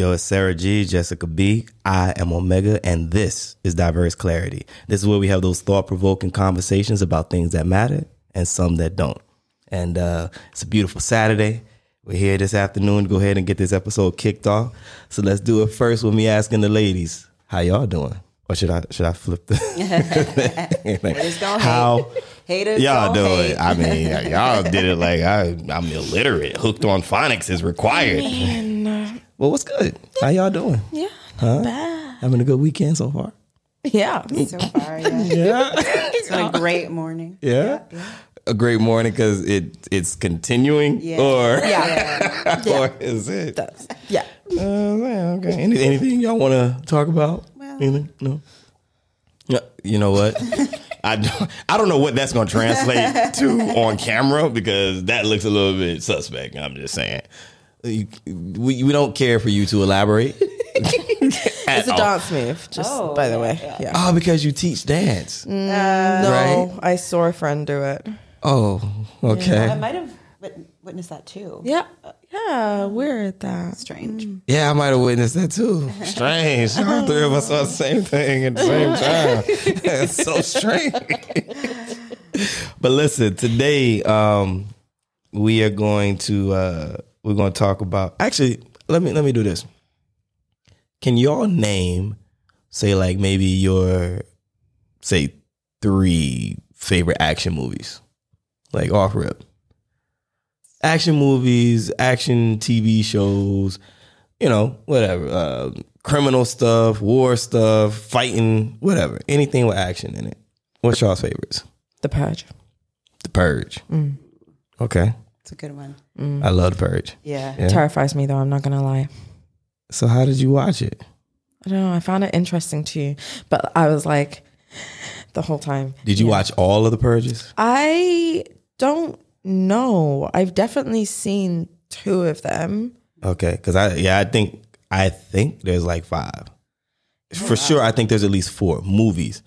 Yo, it's Sarah G, Jessica B. I am Omega, and this is Diverse Clarity. This is where we have those thought provoking conversations about things that matter and some that don't. And uh, it's a beautiful Saturday. We're here this afternoon to go ahead and get this episode kicked off. So let's do it first with me asking the ladies, how y'all doing? Or should I should I flip the how hate. Haters y'all gonna doing? I mean, y'all did it like I, I'm illiterate. Hooked on phonics is required. Well, what's good? How y'all doing? Yeah, Huh? bad. Having a good weekend so far? Yeah. so far. Yeah. Yeah. It's been a great morning. Yeah. A great morning because it it's continuing, Yeah. or Yeah. or is it? That's, yeah. Uh, okay. Any, anything y'all want to talk about? Well- anything? No. Yeah. You know what? I don't, I don't know what that's going to translate to on camera because that looks a little bit suspect. I'm just saying. You, we, we don't care for you to elaborate. It's a dance move, just Oh, by the way. yeah. Yeah. Oh, because you teach dance. Uh, no, Right. I saw a friend do it. Oh, okay. I might have wit- witnessed that too. Yeah. Yeah. Weird that. Strange. Yeah, I might have witnessed that too. Strange. All three of us saw the same thing at the same time. It's so strange. but listen, today um, we are going to uh, we're going to talk about. Actually, let me let me do this. Can y'all name, say, like maybe your say three favorite action movies, like off rip? action movies, action TV shows, you know, whatever, uh, criminal stuff, war stuff, fighting, whatever, anything with action in it. What's y'all's favorites? The Purge. The Purge. Okay, It's a good one. Mm. I love The Purge. Yeah. Yeah. Terrifies me though. I'm not gonna lie. So how did you watch it? I don't know. I found it interesting too, but I was like, the whole time. Did you watch all of the Purges? I don't know. I've definitely seen two of them. Okay, because I yeah I think I think there's like five. Oh, For sure, I think there's at least four movies,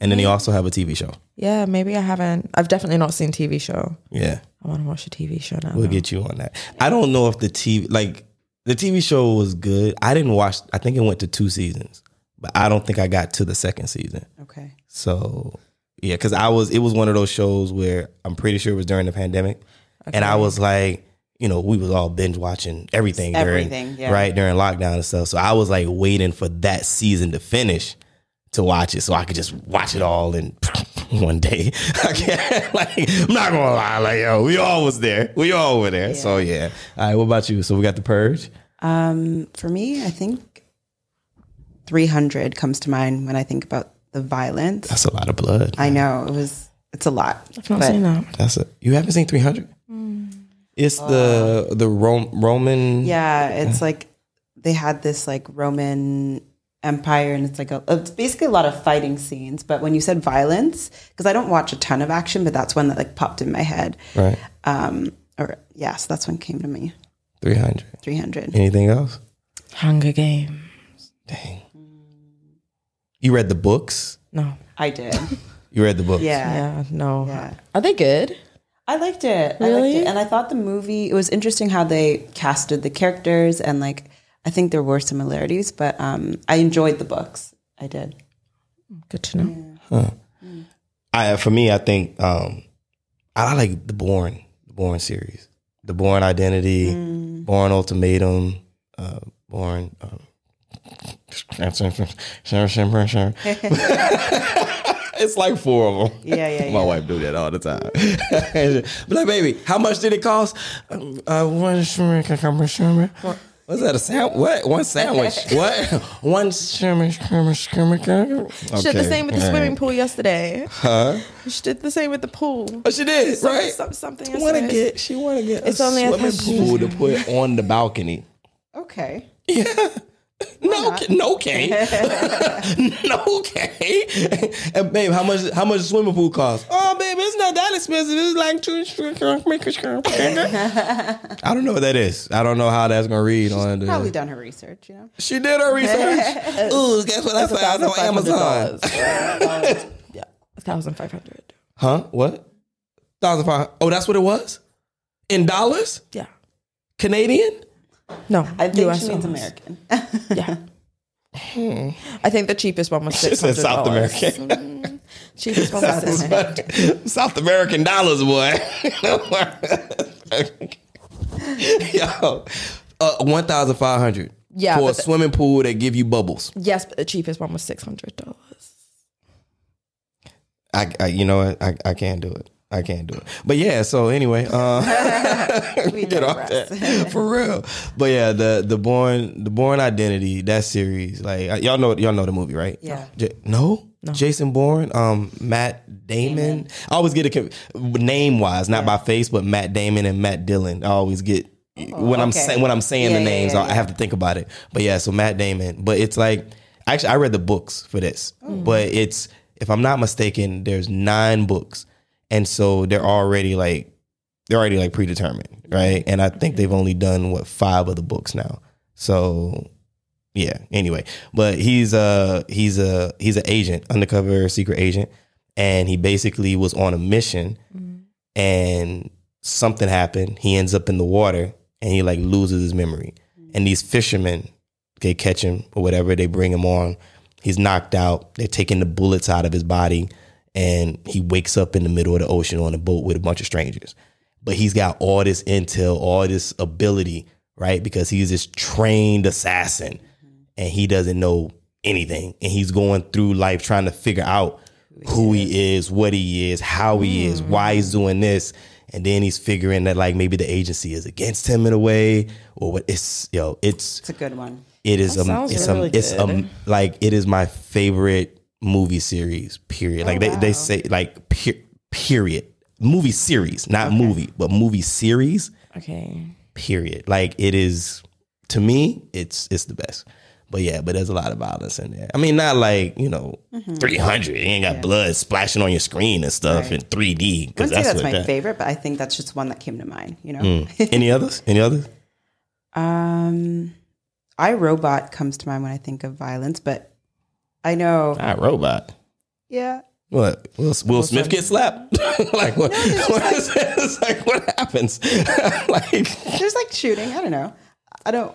and then they also have a TV show. Yeah, maybe I haven't. I've definitely not seen TV show. Yeah. I want to watch a TV show now. We'll though. get you on that. I don't know if the TV like the TV show was good. I didn't watch. I think it went to two seasons, but I don't think I got to the second season. Okay. So yeah, because I was. It was one of those shows where I'm pretty sure it was during the pandemic, and I was like, you know, we was all binge watching everything, Everything, during yeah. right during lockdown and stuff. So I was like waiting for that season to finish to watch it, so I could just watch it all in one day. I can't, like, I'm not gonna lie, like yo, we all was there, we all were there. So yeah. All right, what about you? So we got the purge. Um, for me, I think 300 comes to mind when I think about the violence. That's a lot of blood. I know it was. It's a lot. I've not but seen that. That's a you haven't seen 300. It's the the Rom, Roman. Yeah, it's like they had this like Roman Empire, and it's like a, it's basically a lot of fighting scenes. But when you said violence, because I don't watch a ton of action, but that's one that like popped in my head. Right. Um, or yeah, so that's one came to me. 300. 300. Anything else? Hunger Game. Dang. You read the books? No. I did. You read the books? Yeah. Yeah. No. Yeah. Are they good? I liked it. I Really? liked it. And I thought the movie, it was interesting how they casted the characters and like, I think there were similarities, but um, I enjoyed the books. I did. Good to know. I for me, I think um, I like the Bourne, the Bourne series, the Bourne Identity, Bourne Ultimatum, uh, Bourne. Um, it's like four of them. Yeah, yeah, My yeah. wife do that all the time. but like, baby, how much did it cost? Um, uh, one shrimp, What's that? A sandwich? What? One sandwich? what? One sandwich? She did the same with the swimming pool yesterday. Huh? She did the same with the pool. Oh, she did, Some- right? some- something She want to get. She want to get. It's a only a swimming thousand. pool to put on the balcony. Okay. Yeah. No, K- no, okay, no, K. and uh, babe, how much? How much the swimming pool cost? Oh, babe, it's not that expensive. It's like two. I don't know what that is. I don't know how that's gonna read on the. Probably done her research, you know? She did her research. Ooh, guess what I found on Amazon? $1,500. yeah, thousand five hundred. Huh? What? Thousand five. Oh, that's what it was. In dollars, Yeah, Canadian. No, I think US she means dollars. American. Yeah. I think the cheapest one was She six South dollars. American. Cheapest one was six hundred. South American dollars, boy. Yo, uh, one thousand five hundred. Yeah, for a the- swimming pool that give you bubbles. Yes, but the cheapest one was six hundred dollars. I, I, you know what? I, I can't do it. I can't do it. But yeah. So anyway, uh, We get off that for real. But yeah, the the Bourne the Bourne identity that series like y'all know y'all know the movie right? Yeah. J- no? Jason Bourne, um, Matt Damon. I always get a name wise, not by face, but Matt Damon and Matt Dillon. I always get when I'm saying when I'm saying Yeah, the names, yeah, I have to think about it. But yeah, so Matt Damon. But it's like actually I read the books for this, but it's if I'm not mistaken, there's nine books, and so they're already like they're already like predetermined, right? And I think they've only done what five of the books now. So yeah. Anyway, but he's a he's a he's an agent, undercover secret agent, and he basically was on a mission, mm-hmm. and something happened. He ends up in the water, and he like loses his memory. And these fishermen, they catch him or whatever, they bring him on. He's knocked out. They're taking the bullets out of his body, and he wakes up in the middle of the ocean on a boat with a bunch of strangers. But he's got all this intel, all this ability, right? Because he's this trained assassin and he doesn't know anything. And he's going through life trying to figure out who he is, what he is, how he is, why he's doing this. And then he's figuring that like maybe the agency is against him in a way or what it's yo, it's It's a good one. it is That um it's really um it's good. um like it is my favorite movie series period. Like they, they say like per- period. Movie series not movie but movie series Okay. period. Like it is to me it's it's the best. But yeah but there's a lot of violence in there. I mean not like you know 300 you ain't got blood splashing on your screen and stuff in 3d I because wouldn't say that's, that's my that, favorite, but I think that's just one that came to mind. You know, Mm. any others? Any others? Um, I Robot comes to mind when I think of violence, but I know, ah robot yeah, What? Will, Will Smith get slapped? like what? what is it? It's like what happens? like there's like shooting. I don't know. I don't.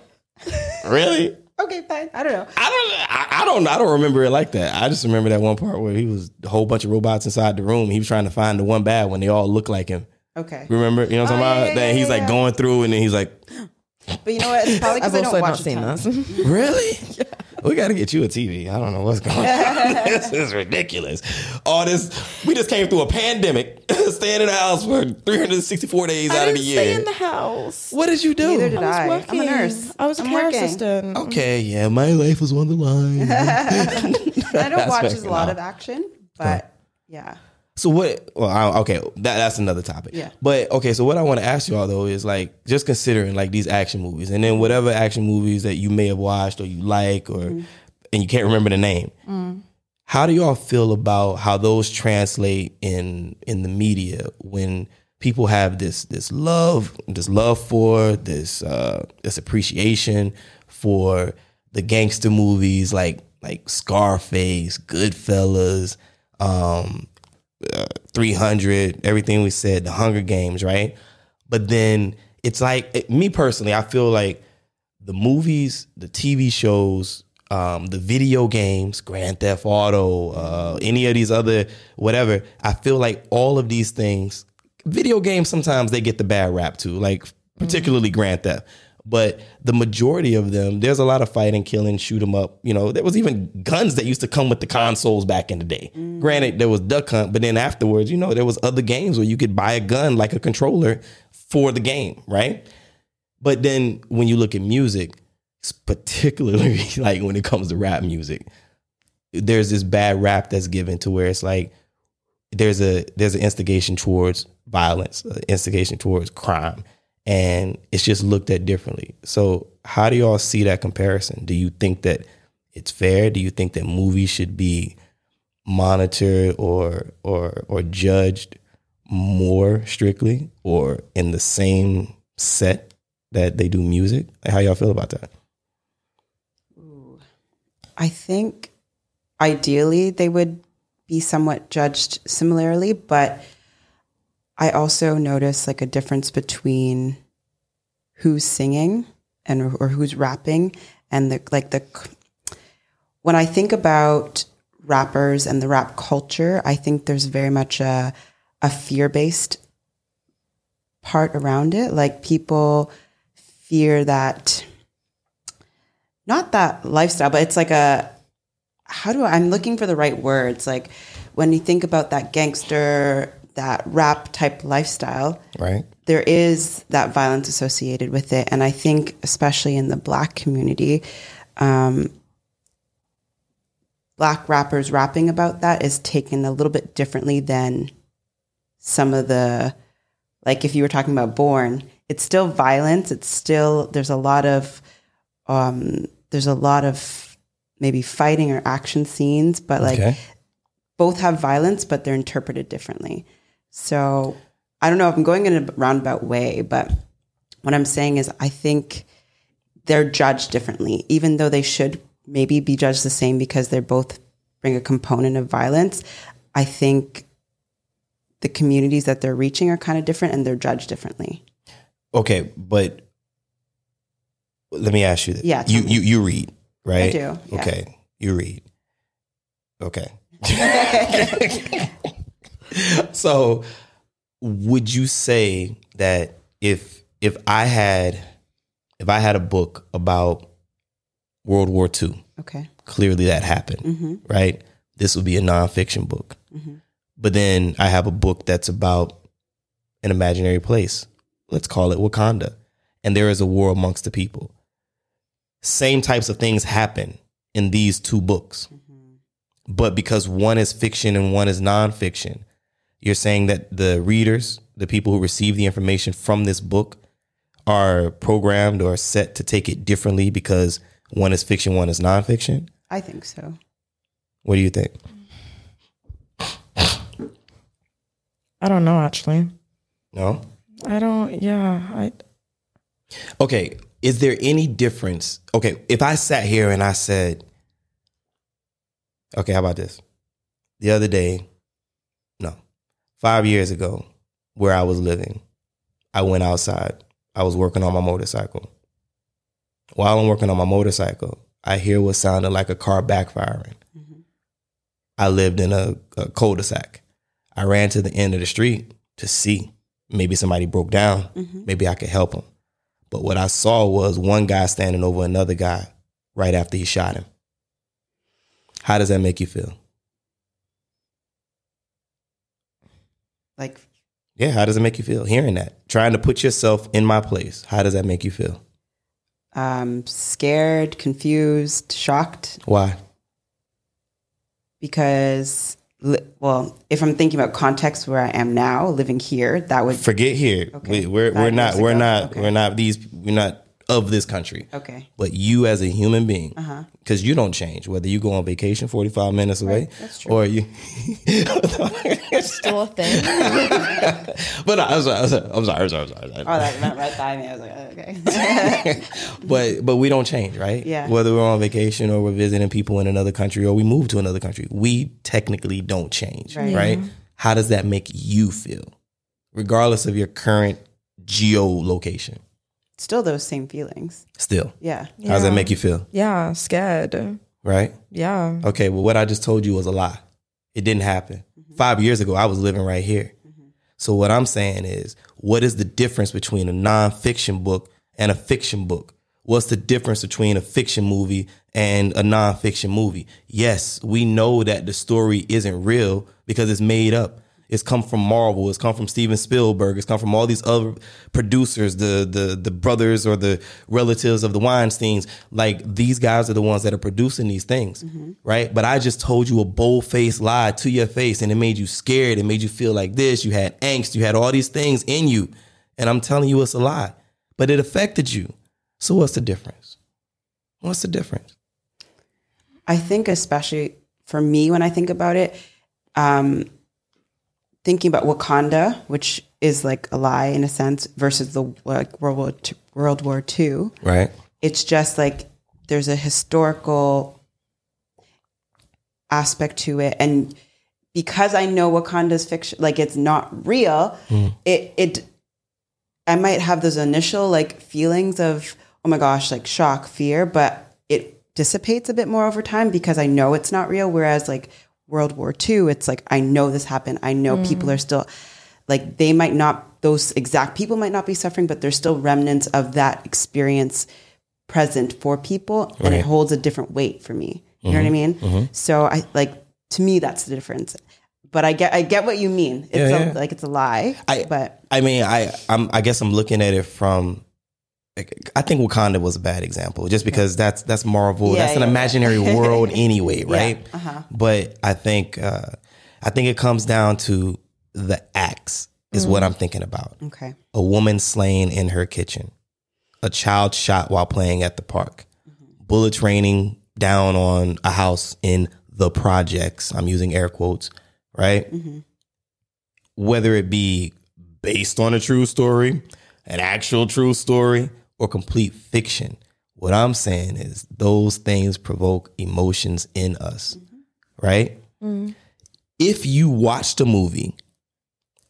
really? Okay, fine. I don't know. I don't. I, I don't. I don't remember it like that. I just remember that one part where he was a whole bunch of robots inside the room. He was trying to find the one bad when they all look like him. Okay, Remember? You know what I'm Oh, talking yeah, about? yeah, that yeah, he's yeah, like yeah. going through, and then he's like, but you know what? It's probably because I've also don't not watch a seen ton. this. "Really? We got to get you a TV. I don't know what's going on. this is ridiculous. All this. We just came through a pandemic, staying in the house for 364 days I out of the didn't stay in the house. what did you do? Neither did I was I. working. I'm a nurse. I was a I'm care working. assistant. Okay, yeah, my life was on the line. I don't watch a lot of action, but yeah. So what? Well, I, okay, that, that's another topic. Yeah. But okay, so what I want to ask you all though is like just considering like these action movies, and then whatever action movies that you may have watched or you like, or and you can't remember the name. How do y'all feel about how those translate in in the media when people have this this love, this love for this uh, this appreciation for the gangster movies like like Scarface, Goodfellas, um, uh, 300, everything we said, the Hunger Games, right? But then it's like it- me personally, I feel like the movies, the TV shows, um, the video games, Grand Theft Auto, uh, any of these other whatever. I feel like all of these things, video games sometimes they get the bad rap too, like particularly Grand Theft. But the majority of them, there's a lot of fighting, killing, shoot 'em up. You know, there was even guns that used to come with the consoles back in the day. Granted, there was Duck Hunt, but then afterwards, you know, there was other games where you could buy a gun like a controller for the game, right? But then when you look at music, particularly like when it comes to rap music, there's this bad rap that's given to where it's like there's a there's an instigation towards violence, instigation towards crime, and it's just looked at differently. So how do y'all see that comparison? Do you think that it's fair? Do you think that movies should be monitored or or or judged more strictly or in the same set that they do music? How y'all feel about that? I think ideally they would be somewhat judged similarly, but I also notice like a difference between who's singing and or who's rapping and the like the when I think about rappers and the rap culture, I think there's very much a a fear based part around it. Like people fear that not that lifestyle, but it's like a how do I, I'm looking for the right words. Like when you think about that gangster, that rap type lifestyle, Right. there is that violence associated with it. And I think, especially in the black community, um, black rappers rapping about that is taken a little bit differently than some of the, like if you were talking about Bourne, it's still violence. It's still, there's a lot of, um, there's a lot of maybe fighting or action scenes, but like Okay. both have violence, but they're interpreted differently. So I don't know if I'm going in a roundabout way, but what I'm saying is I think they're judged differently, even though they should maybe be judged the same because they're both bring a component of violence. I think the communities that they're reaching are kind of different and they're judged differently. Okay, but let me ask you this. Yeah, You me. you you read, right? I do, yeah. Okay. You read. Okay. so would you say that if if I had if I had a book about World War II, Okay. clearly that happened, Mm-hmm. right? This would be a nonfiction book. But then I have a book that's about an imaginary place. Let's call it Wakanda. And there is a war amongst the people. Same types of things happen in these two books. But because one is fiction and one is nonfiction, you're saying that the readers, the people who receive the information from this book, are programmed or set to take it differently because one is fiction, one is nonfiction? I think so. What do you think? I don't know actually. No? I don't. Yeah. I. Okay, is there any difference? Okay, if I sat here and I said, okay, how about this? The other day, no, five years ago, where I was living, I went outside. I was working on my motorcycle. While I'm working on my motorcycle, I hear what sounded like a car backfiring. Mm-hmm. I lived in a, a cul-de-sac. I ran to the end of the street to see. Maybe somebody broke down. Mm-hmm. Maybe I could help them. But what I saw was one guy standing over another guy right after he shot him. How does that make you feel? Like Yeah, how does it make you feel hearing that? Trying to put yourself in my place. How does that make you feel? um, scared, confused, shocked. Why? because well if i'm thinking about context where i am now living here that would Forget here. Okay. We, we're we're not we're ago. not Okay. we're not these we're not of this country. okay But you as a human being, Uh-huh. because you don't change, whether you go on vacation forty five minutes away, that's true. or you. Still a thing. but no, I'm sorry, I'm sorry, I'm sorry, I'm sorry, I'm sorry. oh that went right by me i was like oh, okay but but we don't change, right? Yeah. Whether we're on vacation or we're visiting people in another country or we move to another country, we technically don't change, Right. right? How does that make you feel, regardless of your current geolocation? Still those same feelings Still, yeah how does that make you feel, yeah. Scared. right? Yeah. Okay, well, what I just told you was a lie. It didn't happen. Mm-hmm. Five years ago, I was living right here. Mm-hmm. So what I'm saying is, what is the difference between a nonfiction book and a fiction book? What's the difference between a fiction movie and a nonfiction movie? Yes, we know that the story isn't real because it's made up. It's come from Marvel. It's come from Steven Spielberg. It's come from all these other producers, the the the brothers or the relatives of the Weinstein's. Like these guys are the ones that are producing these things, right? But I just told you a bold faced lie to your face, and it made you scared. It made you feel like this. You had angst. You had all these things in you, and I'm telling you it's a lie. But it affected you. So what's the difference? What's the difference? i think especially for me when i think about it um thinking about wakanda which is like a lie in a sense versus the like world war II, world war ii Right. it's just like there's a historical aspect to it and because i know wakanda's fiction like it's not real hmm. it it i might have those initial like feelings of oh my gosh, like shock, fear, but it dissipates a bit more over time because I know it's not real. Whereas like World War II, it's like I know this happened. I know people mm. are still like they might not those exact people might not be suffering, but there's still remnants of that experience present for people and it holds a different weight for me. You know what I mm-hmm. mean? Mm-hmm. So I like to me that's the difference. But I get I get what you mean. It's Yeah, a, like it's a lie. I- but I mean, I I'm I guess I'm looking at it from. I think Wakanda was a bad example, just because that's that's Marvel. Yeah, that's an yeah, yeah. imaginary world anyway, right? uh-huh. But I think uh, I think it comes down to the acts is what I'm thinking about. okay. A woman slain in her kitchen, a child shot while playing at the park, bullets raining down on a house in the projects. I'm using air quotes, right? Whether it be based on a true story, an actual true story, or complete fiction. What I'm saying is those things provoke emotions in us, mm-hmm. right? Mm-hmm. If you watched a movie,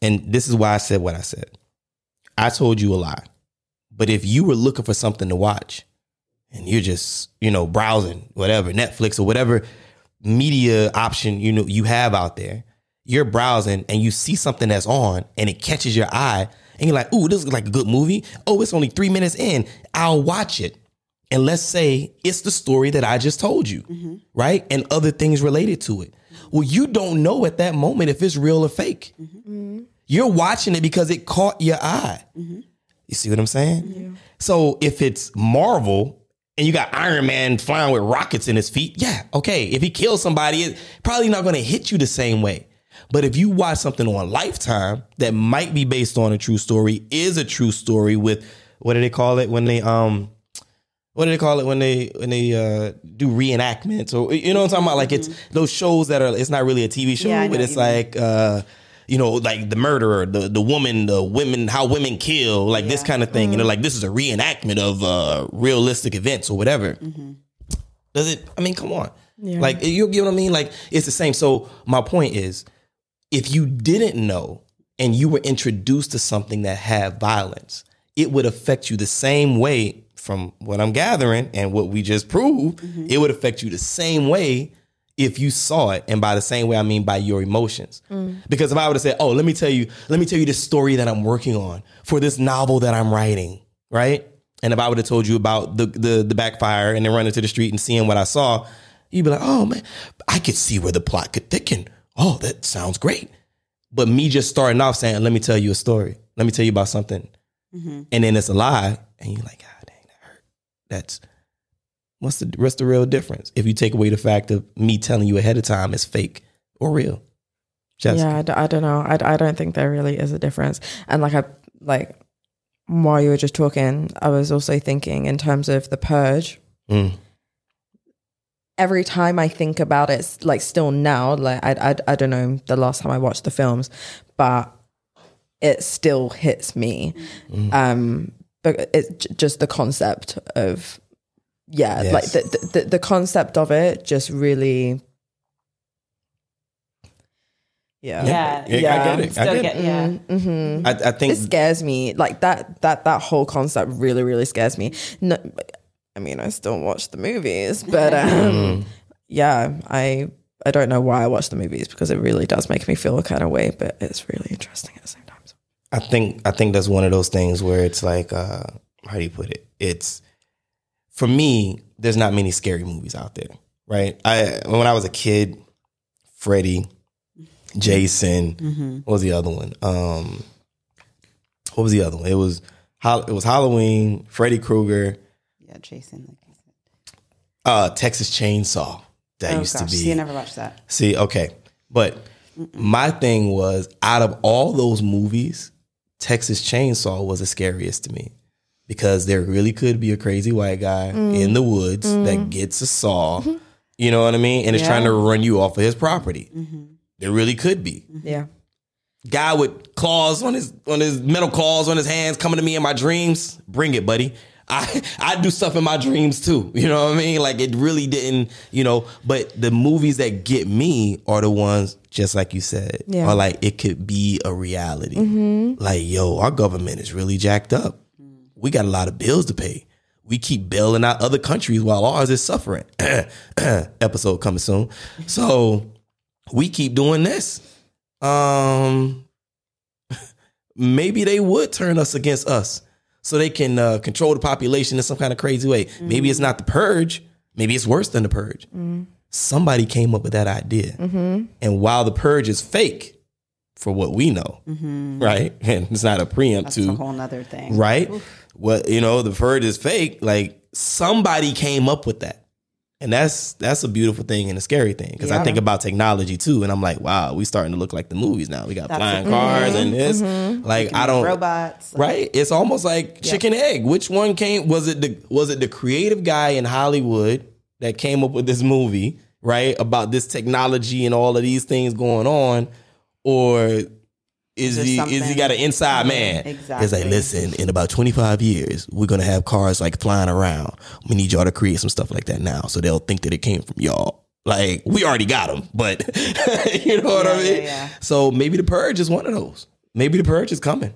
and this is why I said what I said, I told you a lie. But if you were looking for something to watch and you're just, you know, browsing whatever, Netflix or whatever media option you know you have out there, you're browsing and you see something that's on and it catches your eye and you're like, "Ooh, this is like a good movie. Oh, it's only 3 minutes in. I'll watch it." And let's say it's the story that I just told you, mm-hmm. right? And other things related to it. Well, you don't know at that moment if it's real or fake. Mm-hmm. You're watching it because it caught your eye. Mm-hmm. You see what I'm saying? So if it's Marvel and you got Iron Man flying with rockets in his feet, yeah, okay. If he kills somebody, it's probably not going to hit you the same way. But if you watch something on Lifetime that might be based on a true story, is a true story with what do they call it when they um what do they call it when they when they uh do reenactments or you know what I'm talking about? Like it's those shows that are it's not really a TV show, Yeah, but it's like uh you know, like the murderer, the the woman, the women, how women kill, like this kind of thing. You know, like this is a reenactment of uh realistic events or whatever. Does it? I mean, come on. Like you get what I mean? Like it's the same. So my point is, if you didn't know and you were introduced to something that had violence, it would affect you the same way. From what I'm gathering and what we just proved, mm-hmm. it would affect you the same way if you saw it. And by the same way, I mean by your emotions. Mm. Because if I would have said, "Oh, let me tell you, let me tell you this story that I'm working on for this novel that I'm writing," right? And if I would have told you about the the the backfire and then running to the street and seeing what I saw, you'd be like, "Oh man, I could see where the plot could thicken. Oh, that sounds great." But me just starting off saying, "Let me tell you a story. Let me tell you about something," and then it's a lie, and you're like, "God dang, that hurt." That's what's the what's the real difference if you take away the fact of me telling you ahead of time it's fake or real? Jessica. Yeah, I, d- I don't know. I, d- I don't think there really is a difference. And like I like while you were just talking, I was also thinking in terms of the purge. Mm. Every time I think about it, like still now, like I, I I don't know the last time I watched the films, but it still hits me. Um, but it's just the concept of yeah, like Yes. the, the the concept of it just really. Yeah. Yeah. Yeah, I get it. I get get, it. yeah. Mm-hmm. I, I think it scares me like that that that whole concept really really scares me no i mean i still watch the movies but um yeah i i don't know why i watch the movies because it really does make me feel a kind of way but it's really interesting at the same time I think I think that's one of those things where it's like, uh, how do you put it? It's for me. There's not many scary movies out there, right? I when I was a kid, Freddy, Jason. What was the other one? Um, what was the other one? It was it was Halloween, Freddy Krueger, Yeah, Jason. Like you said. uh, Texas Chainsaw. That Oh used gosh, to be. see, I never watched that. See, okay. But my thing was out of all those movies, Texas Chainsaw was the scariest to me. Because there really could be a crazy white guy in the woods that mm-hmm. gets a saw, mm-hmm. you know what I mean? And is trying to run you off of his property. Mm-hmm. There really could be. yeah Guy with claws on his on his metal claws on his hands coming to me in my dreams. Bring it, buddy. I I do stuff in my dreams too. You know what I mean? Like it really didn't, you know, but the movies that get me are the ones just like you said. Yeah. Are like it could be a reality. Like, yo, our government is really jacked up. We got a lot of bills to pay. we keep bailing out other countries while ours is suffering. Episode coming soon. So we keep doing this. Um, maybe they would turn us against us so they can uh, control the population in some kind of crazy way. Maybe it's not the purge. Maybe it's worse than the purge. Somebody came up with that idea. And while the purge is fake, for what we know, right? And it's not a preempt That's to a whole nother thing. right? What you know, the purge is fake. Like somebody came up with that, and that's that's a beautiful thing and a scary thing because I think about technology too, and I'm like, wow, we starting to look like the movies now. We got That's flying the mm-hmm. cars thing. and this. Mm-hmm. Like I don't. robots. Right, it's almost like chicken egg. Which one came? Was it the was it the creative guy in Hollywood that came up with this movie, right? About this technology and all of these things going on, or is there he is he got an inside man? Exactly. It's like, listen, in about twenty five years, we're gonna have cars like flying around. We need y'all to create some stuff like that now, so they'll think that it came from y'all. Like we already got them, but you know what I mean. yeah, yeah. So maybe the purge is one of those. Maybe the purge is coming.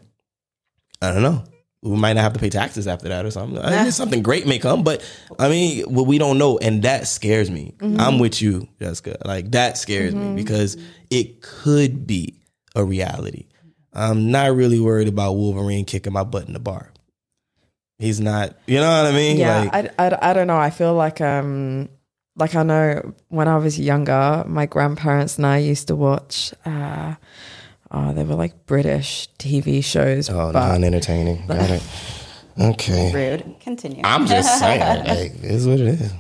I don't know. We might not have to pay taxes after that or something. I mean, something great may come, but I mean, well, we don't know, and that scares me. Mm-hmm. I'm with you, Jessica. Like that scares me because it could be a reality. I'm not really worried about Wolverine kicking my butt in the bar. He's not. You know what I mean? Yeah, Like, I, I, I don't know. I feel like um like I know when I was younger, my grandparents and I used to watch. uh Oh, they were like British TV shows. oh, non-entertaining. Got it. Okay. Rude. Continue. I'm just saying, like, is what it is.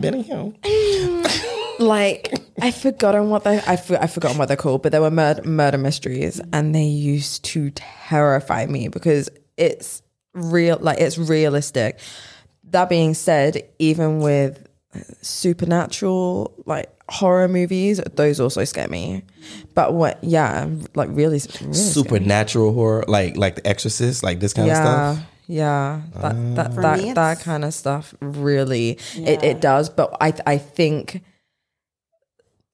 Benny Hill. like I forgotten what they I for, I forgotten what they're called, but they were murder, murder mysteries, and they used to terrify me because it's real, like it's realistic. That being said, even with supernatural like horror movies, those also scare me. But what, yeah, like really, really. Supernatural horror, like like The Exorcist, like this kind of stuff. Yeah, that that ah. that, me, that kind of stuff really it, Yeah. it does. But I I think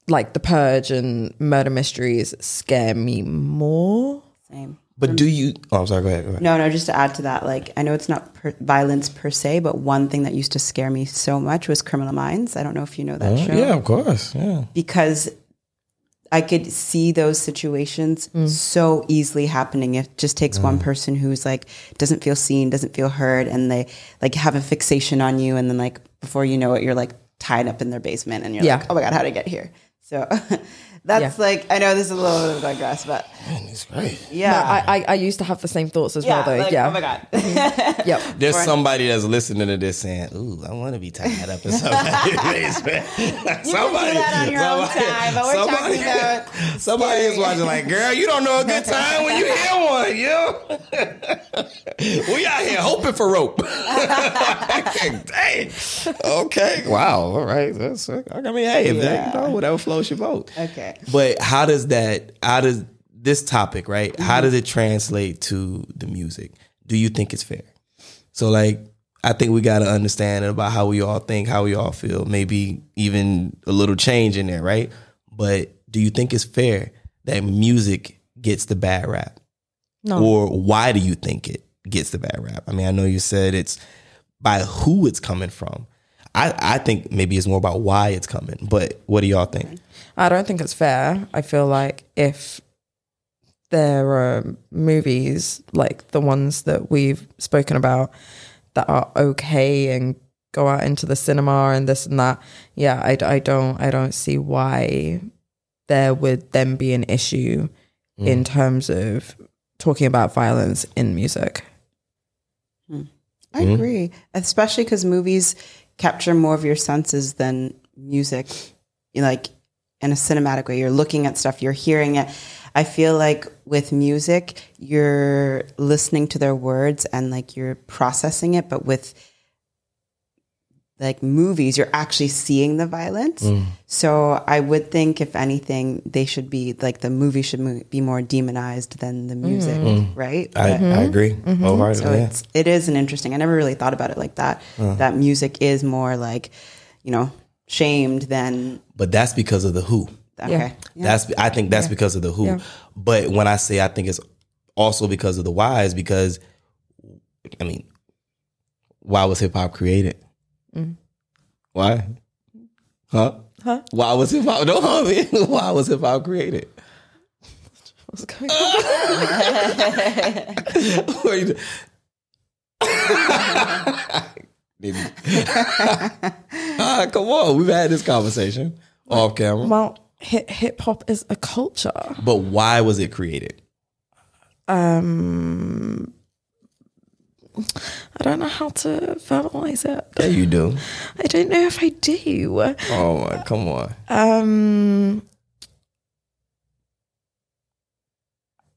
like the purge and murder mysteries scare me more. Same. But do you? Oh, I'm sorry. Go ahead. Go ahead. No, no, just to add to that, like, I know it's not per- violence per se, but one thing that used to scare me so much was Criminal Minds. I don't know if you know that oh, show. Yeah, of course. Yeah. Because I could see those situations mm. so easily happening. It just takes one mm. person who's like, doesn't feel seen, doesn't feel heard, and they like have a fixation on you. And then, like, before you know it, you're like tied up in their basement and you're Yeah. like, oh my God, how did I get here? So that's Yeah. like, I know this is a little bit of a digress, but It's great. yeah. No, I, I I used to have the same thoughts as yeah, well though. like, yeah. oh my God. Mm-hmm. Yep. There's somebody that's listening to this saying, "Ooh, I want to be tied up in somebody's basement." You can do that on your own time, but we're somebody, talking about somebody is watching. Like, girl, you don't know a good time when you hear one. You, we out here hoping for rope. Okay, dang. Okay. Wow. All right. That's. I mean, hey, if that, you know, whatever floats your boat. Okay. But how does that? How does this topic right? How Mm-hmm. does it translate to the music? Do you think it's fair? So like, I think we got to understand about how we all think, how we all feel. Maybe even a little change in there, right? But do you think it's fair that music gets the bad rap, No. or why do you think it gets the bad rap? I mean, I know you said it's by who it's coming from. I, I think maybe it's more about why it's coming. But what do y'all think? I don't think it's fair. I feel like if there are movies like the ones that we've spoken about that are okay and go out into the cinema and this and that, yeah, I, I don't I don't see why there would then be an issue mm. in terms of talking about violence in music. Hmm. I hmm? agree, especially because movies capture more of your senses than music. You like in a cinematic way, you're looking at stuff, you're hearing it. I feel like with music, you're listening to their words and like you're processing it, but with like movies, you're actually seeing the violence. Mm. So I would think, if anything, they should be like the movie should mo- be more demonized than the music, mm-hmm. mm. right? I, But- I agree. Mm-hmm. Wholeheartedly, so yeah. it's it is an interesting. I never really thought about it like that. Uh. That music is more like, you know, shamed than But that's because of the who. okay. That's I think that's because of the who. Yeah. But when I say I think it's also because of the why is because I mean Why was hip hop created? Mm. Why? Huh? Huh? Why was hip hop? Don't hum me. Why was hip hop created? What's going on? What are you- Maybe. Ah, come on, we've had this conversation off camera. well, hip hip hop is a culture. But why was it created? Um, I don't know how to verbalize it. Yeah, you do. I don't know if I do. Oh my, come on. Um,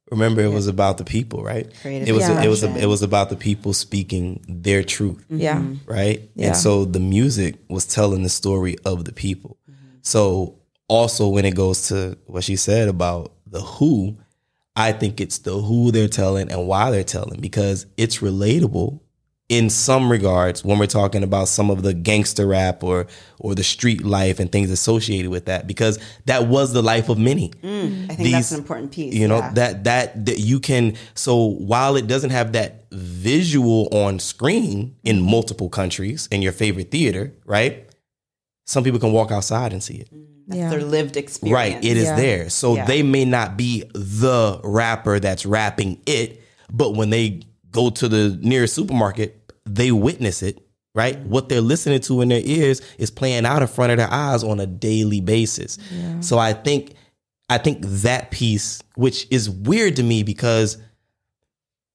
Remember, it was about the people, right? Creative It was. Yeah. It was. It was about the people speaking their truth. Mm-hmm. yeah. right? Yeah. And so the music was telling the story of the people. Mm-hmm. So also when it goes to what she said about the who, I think it's the who they're telling and why they're telling because it's relatable in some regards when we're talking about some of the gangster rap or or the street life and things associated with that because that was the life of many mm, I think These- that's an important piece. you know yeah. that that that you can so while it doesn't have that visual on screen in multiple countries in your favorite theater right some people can walk outside and see it mm, That's Yeah. their lived experience. right it is Yeah. there so Yeah. they may not be the rapper that's rapping it but when they go to the nearest supermarket they witness it right? What they're listening to in their ears is playing out in front of their eyes on a daily basis. So i think i think that piece which is weird to me because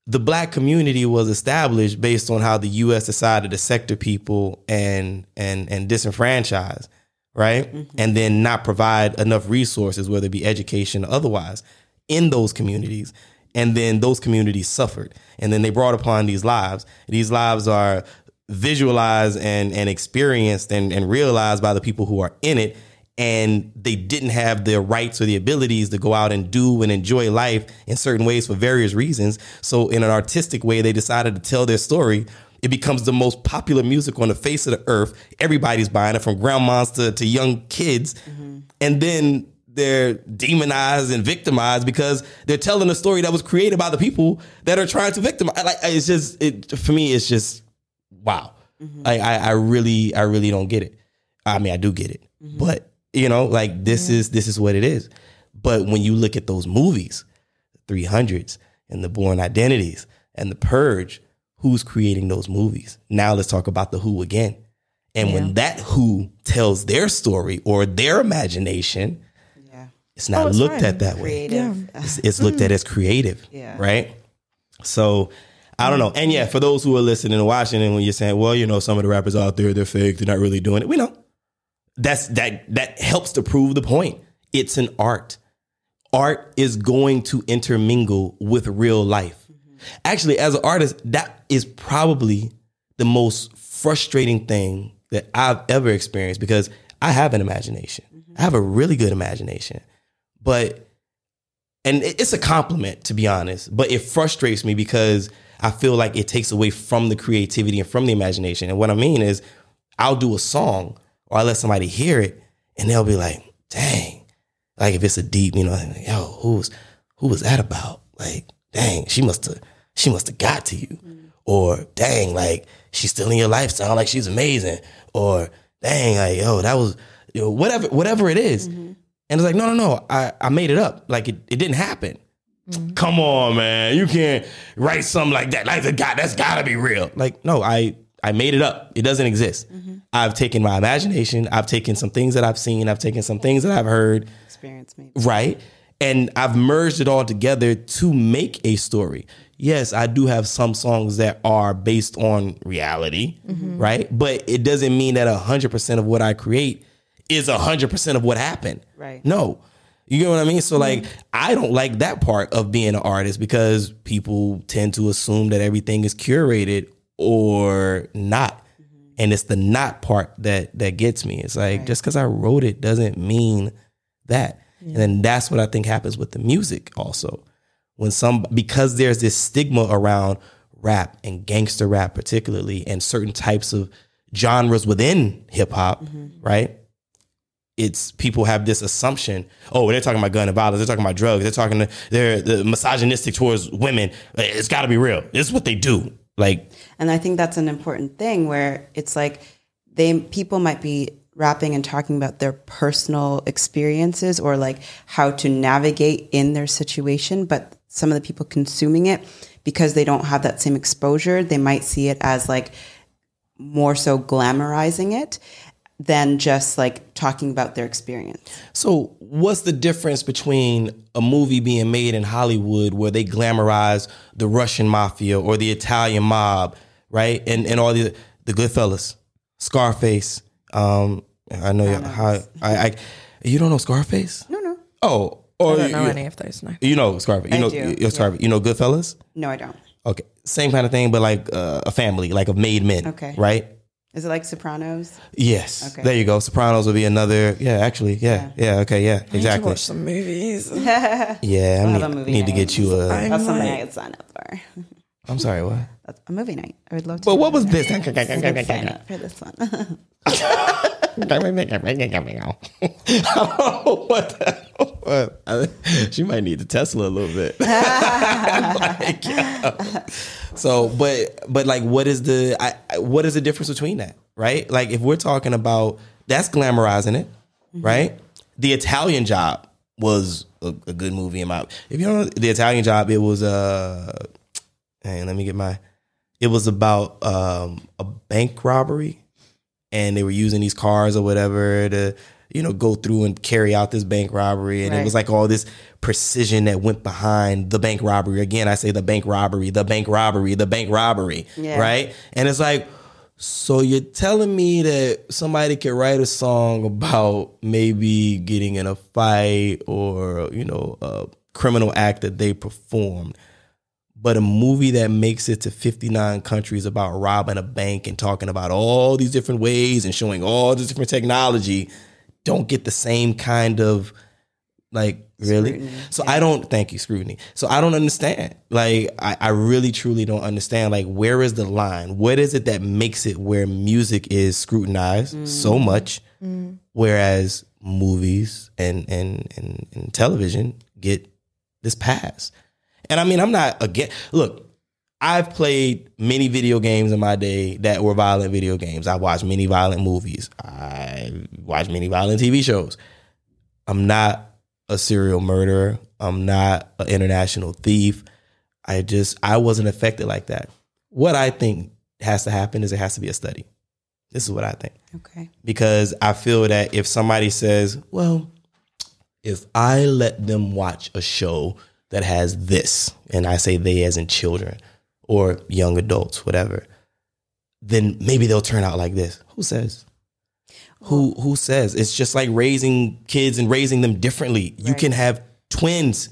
the black community was established based on how the US decided to sector people and and and disenfranchise, right? Mm-hmm. And then not provide enough resources, whether it be education or otherwise, in those communities. And then those communities suffered. And then they brought upon these lives. These lives are visualized and and experienced and, and realized by the people who are in it and they didn't have the rights or the abilities to go out and do and enjoy life in certain ways for various reasons. So, in an artistic way, they decided to tell their story. It becomes the most popular music on the face of the earth. Everybody's buying it, from grandmas to, to young kids. Mm-hmm. And then they're demonized and victimized because they're telling a story that was created by the people that are trying to victimize. Like it's just it for me. It's just wow. Mm-hmm. I, I I really I really don't get it. I mean I do get it, mm-hmm. but you know like this is this is what it is. But when you look at those movies, three hundreds and the Bourne Identities and the Purge, who's creating those movies? Now let's talk about the Who again. And when that Who tells their story or their imagination, yeah. It's not Oh, it's looked fine. at that way Creative. it's, it's looked at as creative, Yeah. right? So I don't know. And yeah, for those who are listening and watching, and when you're saying, well, you know, some of the rappers out there, they're fake, they're not really doing it. We know that's that that helps to prove the point. It's an art. Art is going to intermingle with real life. Mm-hmm. Actually, as an artist, that is probably the most frustrating thing that I've ever experienced because I have an imagination. Mm-hmm. I have a really good imagination. But and it's a compliment to be honest, but it frustrates me because I feel like it takes away from the creativity and from the imagination. And what I mean is, I'll do a song or I let somebody hear it, and they'll be like, "Dang!" Like if it's a deep, you know, like, yo, who's who was that about? Like, dang, she must have she must have got to you, mm. or dang, like she's still in your life, sound like she's amazing, or dang, like yo, that was you know, whatever whatever it is. Mm-hmm. And it's like, no, no, no, I, I made it up. Like it, it didn't happen. Mm-hmm. Come on, man. You can't write something like that. Like the guy, that's gotta be real. Like, no, I I made it up. It doesn't exist. Mm-hmm. I've taken my imagination, I've taken some things that I've seen, I've taken some things that I've heard, Experience maybe. right? And I've merged it all together to make a story. Yes, I do have some songs that are based on reality, mm-hmm. right? But it doesn't mean that 100% of what I create is 100% of what happened. Right. No. You get what I mean? So like mm-hmm. I don't like that part of being an artist because people tend to assume that everything is curated or not. Mm-hmm. And it's the not part that that gets me. It's like just because I wrote it doesn't mean that. And then that's what I think happens with the music also. When some because there's this stigma around rap and gangster rap particularly and certain types of genres within hip hop, mm-hmm. right? It's people have this assumption. Oh, they're talking about gun and violence. They're talking about drugs. They're talking. To, They're the misogynistic towards women. It's got to be real. This is what they do. Like And I think that's an important thing where it's like they people might be rapping and talking about their personal experiences or like how to navigate in their situation, but some of the people consuming it because they don't have that same exposure, they might see it as like more so glamorizing it than just like talking about their experience. So, what's the difference between a movie being made in Hollywood where they glamorize the Russian mafia or the Italian mob, right? And and all the the Goodfellas, Scarface. Um, I know how I, I you don't know Scarface? No, no. Oh, or I don't know you, any of those. No. you know Scarface. You I know do, you're Scarface. You know Goodfellas? No, I don't. Okay, same kind of thing, but like uh, a family, like of made men. Okay. right? Is it like Sopranos? Yes. Okay. There you go. Sopranos would be another. Yeah, actually. Yeah. Yeah. okay. Yeah. I need to Exactly. watch some movies. Yeah. I have need, movie need to get you a. I'm That's something I like- could sign up for. I'm sorry. What? That's a movie night. I would love to. But what was this? sign up for this one? What? The, what? I- she might need the Tesla a little bit. Like, yeah. So, but but like, what is the I, what is the difference between that? Right? Like, if we're talking about that's glamorizing it, right? The Italian Job was a, a good movie in my. If you don't know the Italian Job, it was uh, and let me get my. It was about um, a bank robbery and they were using these cars or whatever to you know go through and carry out this bank robbery. And it was like all this precision that went behind the bank robbery. Again i say the bank robbery the bank robbery the bank robbery Yeah. right? And it's like so you're telling me that somebody could write a song about maybe getting in a fight or you know a criminal act that they performed but a movie that makes it to 59 countries about robbing a bank and talking about all these different ways and showing all this different technology don't get the same kind of like really? Scrutiny, so i don't thank you scrutiny. So i don't understand. Like I, I really truly don't understand like where is the line? What is it that makes it where music is scrutinized mm. so much mm. whereas movies and, and and and television get this pass and I mean, I'm not again. Look, I've played many video games in my day that were violent video games. I watched many violent movies. I watched many violent TV shows. I'm not a serial murderer. I'm not an international thief. I just I wasn't affected like that. What I think has to happen is it has to be a study. This is what I think okay. because I feel that if somebody says, well, if I let them watch a show that has this, and I say they as in children or young adults, whatever, then maybe they'll turn out like this. Who says? Who who says? It's just like raising kids and raising them differently. You can have twins.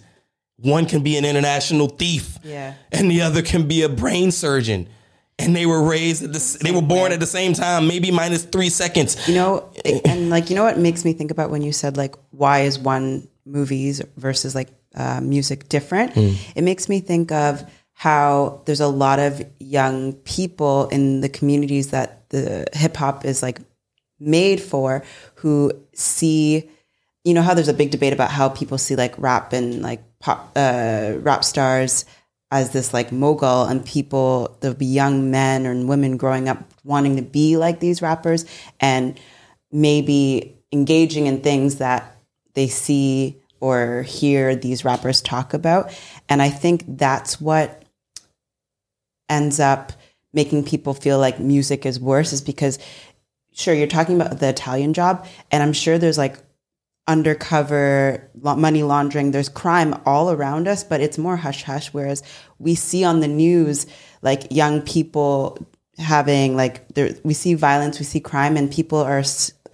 One can be an international thief Yeah. and the other can be a brain surgeon. And they were raised at the, they were born at the same time, maybe minus three seconds. You know, and like you know what makes me think about when you said like why is one movies versus like uh, music different? It makes me think of how there's a lot of young people in the communities that the hip hop is like made for who see you know how there's a big debate about how people see like rap and like pop uh, rap stars as this like mogul and people there'll be young men and women growing up wanting to be like these rappers and maybe engaging in things that they see or hear these rappers talk about. And i think that's what ends up making people feel like music is worse is because sure you're talking about the Italian job and I'm sure there's like undercover money laundering there's crime all around us but it's more hush hush whereas we see on the news like young people having like there we see violence we see crime and people are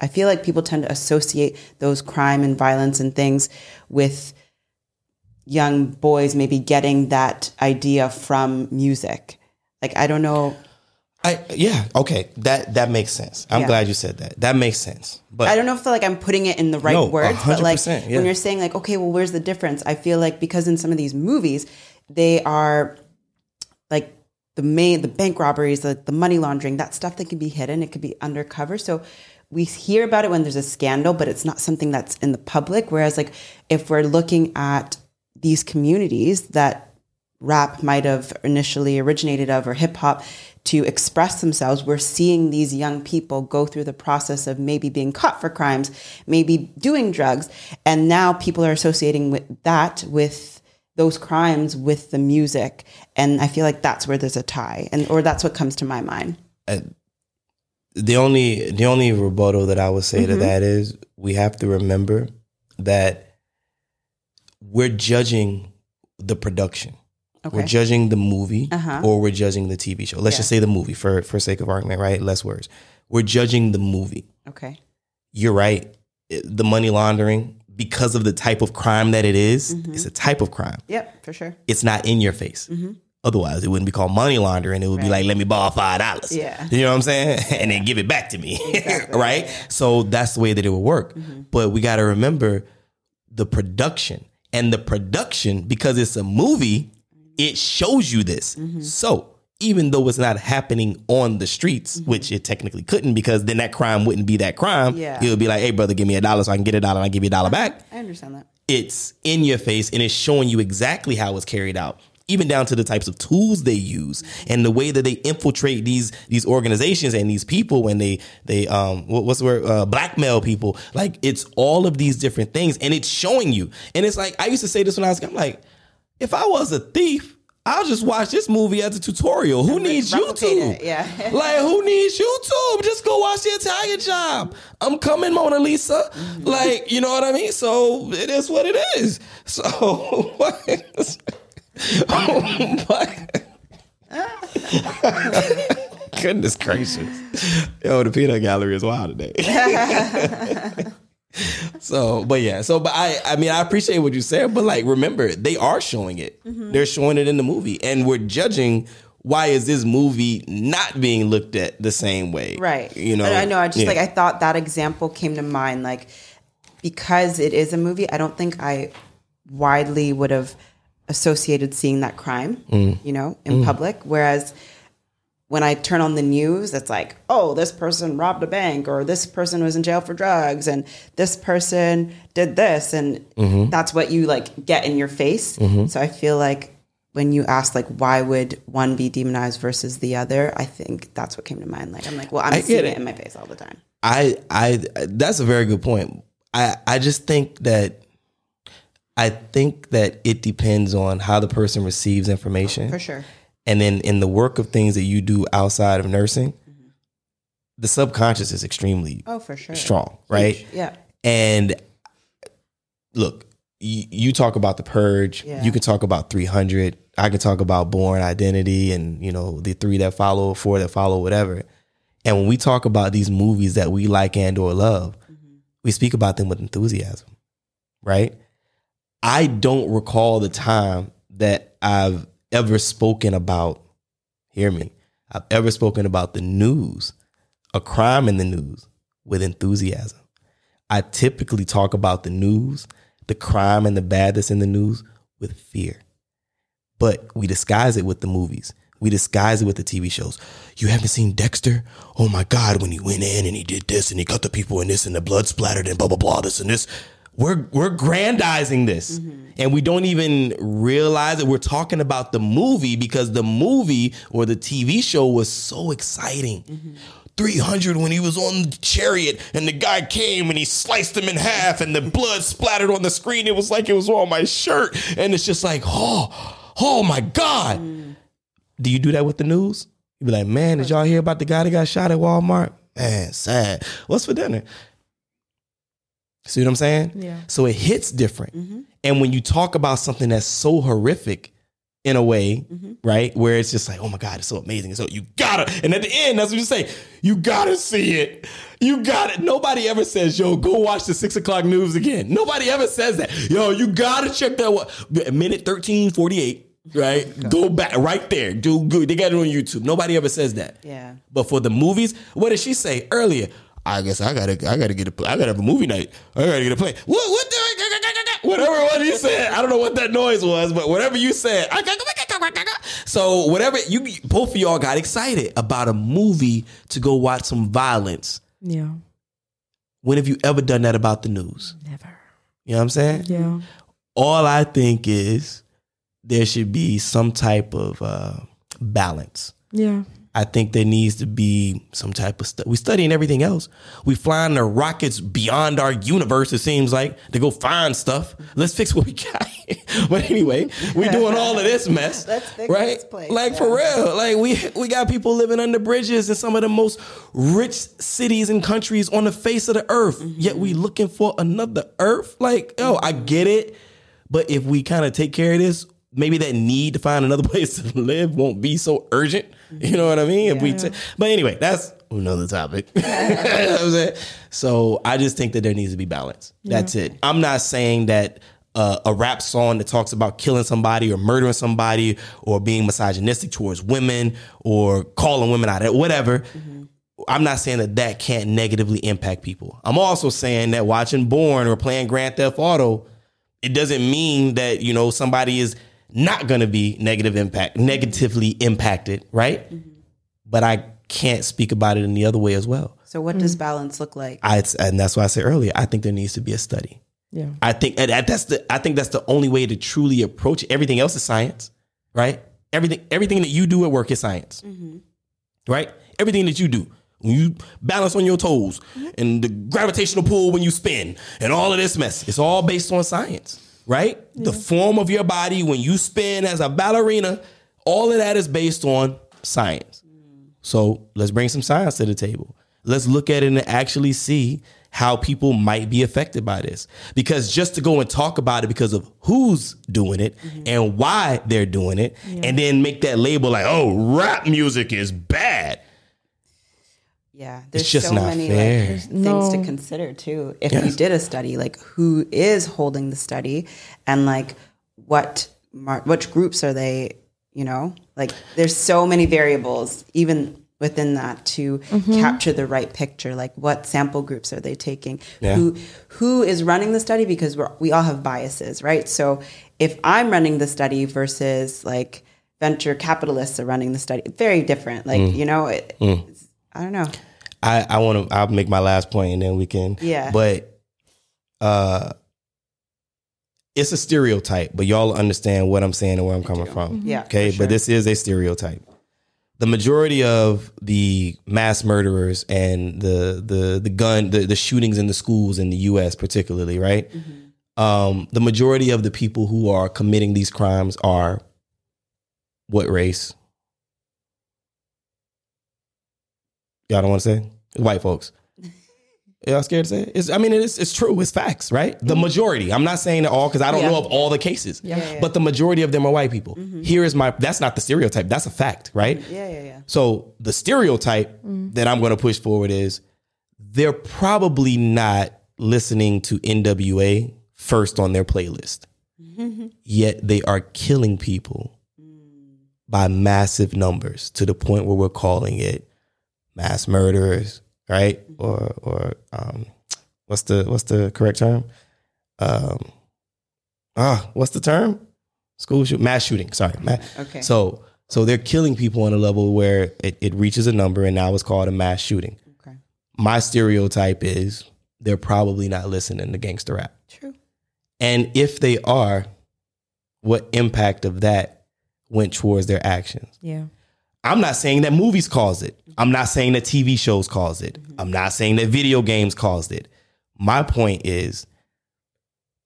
I feel like people tend to associate those crime and violence and things with young boys maybe getting that idea from music like I don't know I yeah, okay. That that makes sense. I'm Yeah. glad you said that. That makes sense. But I don't know if like I'm putting it in the right No, words, but like 100%, yeah. when you're saying like, okay, well, where's the difference? I feel like because in some of these movies, they are like the main, the bank robberies, the, the money laundering, that stuff that can be hidden, it could be undercover. So we hear about it when there's a scandal, but it's not something that's in the public. Whereas like if we're looking at these communities that rap might have initially originated of or hip hop to express themselves, we're seeing these young people go through the process of maybe being caught for crimes, maybe doing drugs. And now people are associating with that with those crimes with the music. And I feel like that's where there's a tie. And or that's what comes to my mind. Uh, the only the only rebuttal that I would say Mm-hmm. to that is we have to remember that we're judging the production. We're judging the movie Uh-huh. or we're judging the TV show. Let's Yeah. just say the movie for for sake of argument, right? Less words. We're judging the movie. Okay. You're right. The money laundering because of the type of crime that it is, Mm-hmm. it's a type of crime. Yep, for sure. It's not in your face. Otherwise, it wouldn't be called money laundering. It would be Mm-hmm. Like, let me borrow five dollars. Yeah. You know what I'm saying? And then give it back to me. right? So that's the way that it would work. Mm-hmm. But we got to remember the production. And the production, because it's a movie, it shows you this. Mm-hmm. So even though it's not happening on the streets, Mm-hmm. which it technically couldn't, because then that crime wouldn't be that crime. Yeah. It would be like, hey, brother, give me a dollar so I can get a dollar and I give you a dollar back I understand that. it's in your face and it's showing you exactly how it's carried out even down to the types of tools they use and the way that they infiltrate these these organizations and these people when they they um what's the word uh, blackmail people like it's all of these different things and it's showing you and it's like I used to say this when I was I'm like if I was a thief I'll just watch this movie as a tutorial. Who needs YouTube? yeah. like who needs YouTube? Just go watch the Italian Job. I'm coming, Mona Lisa. Like you know what I mean. So it is what it is. So Oh but- goodness gracious, yo, the peanut gallery is wild today. So, but yeah, so but I, I mean, I appreciate what you said, but like, remember, they are showing it. Mm-hmm. They're showing it in the movie, and we're judging. Why is this movie not being looked at the same way? Right. You know. And I know. I just yeah. like I thought that example came to mind. Like because it is a movie, I don't think I widely would have associated seeing that crime. Mm. You know, in public. Whereas when I turn on the news, it's like, oh, this person robbed a bank, or this person was in jail for drugs, and this person did this, and Mm-hmm. that's what you like get in your face. So I feel like when you ask like why would one be demonized versus the other, I think that's what came to mind. Like I'm like, well, I'm seeing it. it in my face all the time. I, I, that's a very good point. I, I just think that, I think that it depends on how the person receives information. For sure. And then in the work of things that you do outside of nursing, the subconscious is extremely Oh, for sure. strong, right? Yeah. And look, you, you talk about the purge. Yeah. You can talk about 300. I can talk about Bourne identity and, you know, the three that follow, four that follow, whatever. And when we talk about these movies that we like and or love, mm-hmm. we speak about them with enthusiasm, right? I don't recall the time that I've ever spoken about, hear me, I've ever spoken about the news, a crime in the news with enthusiasm. I typically talk about the news, the crime and the bad that's in the news with fear. But we disguise it with the movies. We disguise it with the TV shows. You haven't seen Dexter? Oh my God, when he went in and he did this and he cut the people and this and the blood splattered and blah, blah, blah, this and this. We're, we're grandizing this. Mm-hmm. And we don't even realize that we're talking about the movie because the movie or the TV show was so exciting. Mm-hmm. 300 when he was on the chariot and the guy came and he sliced him in half and the blood splattered on the screen. It was like it was on my shirt. And it's just like, oh, oh my God. Mm. Do you do that with the news? You be like, man, did y'all hear about the guy that got shot at Walmart? Man, sad. What's for dinner? See what I'm saying? Yeah. So it hits different. Mm-hmm. And when you talk about something that's so horrific in a way, mm-hmm. right? Where it's just like, oh my God, it's so amazing. So you gotta, and at the end, that's what you say, you gotta see it. You got it. Nobody ever says, yo, go watch the six o'clock news again. Nobody ever says that. Yo, you gotta check that one. Minute 1348. Right, go back right there. Do good. They got it on YouTube. Nobody ever says that. Yeah. But for the movies, what did she say earlier? I guess I gotta, I gotta get a, I gotta have a movie night. I gotta get a play. What, what the, whatever what he said. I don't know what that noise was, but whatever you said. So whatever you, both of y'all got excited about a movie to go watch some violence. Yeah. When have you ever done that about the news? Never. You know what I'm saying? Yeah. All I think is there should be some type of uh, balance. Yeah. I think there needs to be some type of stuff. We studying everything else. We flying the rockets beyond our universe. It seems like to go find stuff. Let's fix what we got. but anyway, we doing all of this mess, Let's fix right? this place, like for real. Like we we got people living under bridges in some of the most rich cities and countries on the face of the earth. Mm-hmm. Yet we looking for another earth. Like yo, I get it, but if we kind of take care of this, maybe that need to find another place to live won't be so urgent. You know what I mean? If we, ta- but anyway, that's another topic. You know what I'm saying? So I just think that there needs to be balance. That's it. I'm not saying that uh, a rap song that talks about killing somebody or murdering somebody or being misogynistic towards women or calling women out, whatever. I'm not saying that that can't negatively impact people. I'm also saying that watching Bourne or playing Grand Theft Auto, it doesn't mean that you know somebody is not going to be negative impact, negatively impacted, right? Mm-hmm. But I can't speak about it in the other way as well. So what does mm. balance look like? I, and that's why I said earlier, I think there needs to be a study. Yeah. I think that's the I think that's the only way to truly approach it. Everything else is science, right? Everything everything that you do at work is science, mm-hmm. right? Everything that you do. When you balance on your toes mm-hmm. and the gravitational pull when you spin and all of this mess, it's all based on science, right? The form of your body when you spin as a ballerina, all of that is based on science. Mm. So let's bring some science to the table. Let's look at it and actually see how people might be affected by this. Because just to go and talk about it because of who's doing it mm-hmm. and why they're doing it, and then make that label like, oh, rap music is bad. Yeah, there's just so not many fair. like things to consider too. If Yes. we did a study, like who is holding the study, and like what mar- which groups are they? You know, like there's so many variables even within that to mm-hmm. capture the right picture. Like what sample groups are they taking? Yeah. Who who is running the study? Because we're, we all have biases, right? So if I'm running the study versus like venture capitalists are running the study, very different. Like mm. you know, it, it's- I don't know. I, I want to. I'll make my last point and then we can. Yeah. But, uh, it's a stereotype, but y'all understand what I'm saying and where I'm coming from. Yeah, Okay. sure. But this is a stereotype. The majority of the mass murderers and the the the gun the, the shootings in the schools in the U.S. particularly, right? Mm-hmm. Um, the majority of the people who are committing these crimes are what race? Y'all don't want to say white folks. Y'all scared to say it? It's, I mean, it's it's true. It's facts, right? The mm-hmm. majority. I'm not saying it all because I don't Yeah. know of all the cases. Yeah. Yeah. But the majority of them are white people. Mm-hmm. Here is my. That's not the stereotype. That's a fact, right? Yeah, yeah, yeah. So the stereotype mm. that I'm going to push forward is they're probably not listening to NWA first on their playlist. Yet they are killing people mm. by massive numbers to the point where we're calling it mass murderers, right? Or or um, what's the what's the correct term? Um, ah, what's the term? School shoot, mass shooting. Sorry, Okay. So so they're killing people on a level where it, it reaches a number, and now it's called a mass shooting. Okay. My stereotype is they're probably not listening to gangster rap. True. And if they are, what impact of that went towards their actions? Yeah. I'm not saying that movies caused it. I'm not saying that TV shows caused it. Mm-hmm. I'm not saying that video games caused it. My point is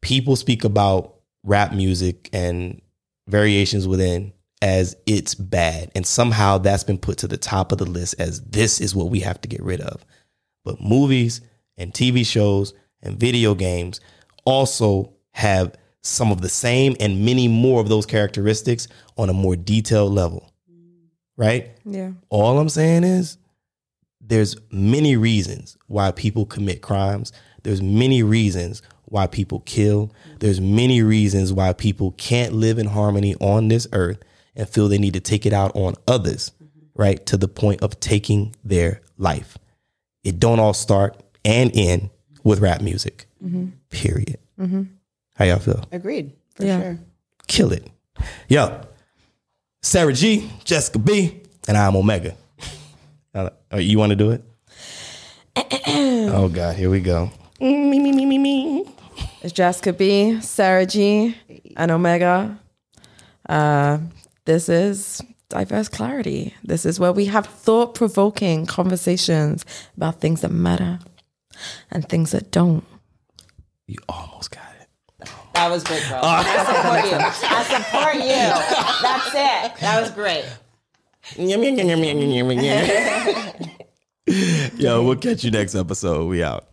people speak about rap music and variations within as it's bad. And somehow that's been put to the top of the list as this is what we have to get rid of. But movies and TV shows and video games also have some of the same and many more of those characteristics on a more detailed level. Right? Yeah. All I'm saying is there's many reasons why people commit crimes. There's many reasons why people kill. There's many reasons why people can't live in harmony on this earth and feel they need to take it out on others, right? To the point of taking their life. It don't all start and end with rap music. Mm-hmm. Period. Mm-hmm. How y'all feel? Agreed. For Yeah. sure. Kill it. Yo, Sarah G, Jessica B, and I'm Omega. You want to do it? oh God, here we go. Me, me, me, me, me. It's Jessica B, Sarah G, and Omega. Uh, this is diverse clarity. This is where we have thought provoking conversations about things that matter and things that don't. You almost got it. That was great, bro. Oh. I support you. I support you. That's it. That was great. Yo, we'll catch you next episode. We out.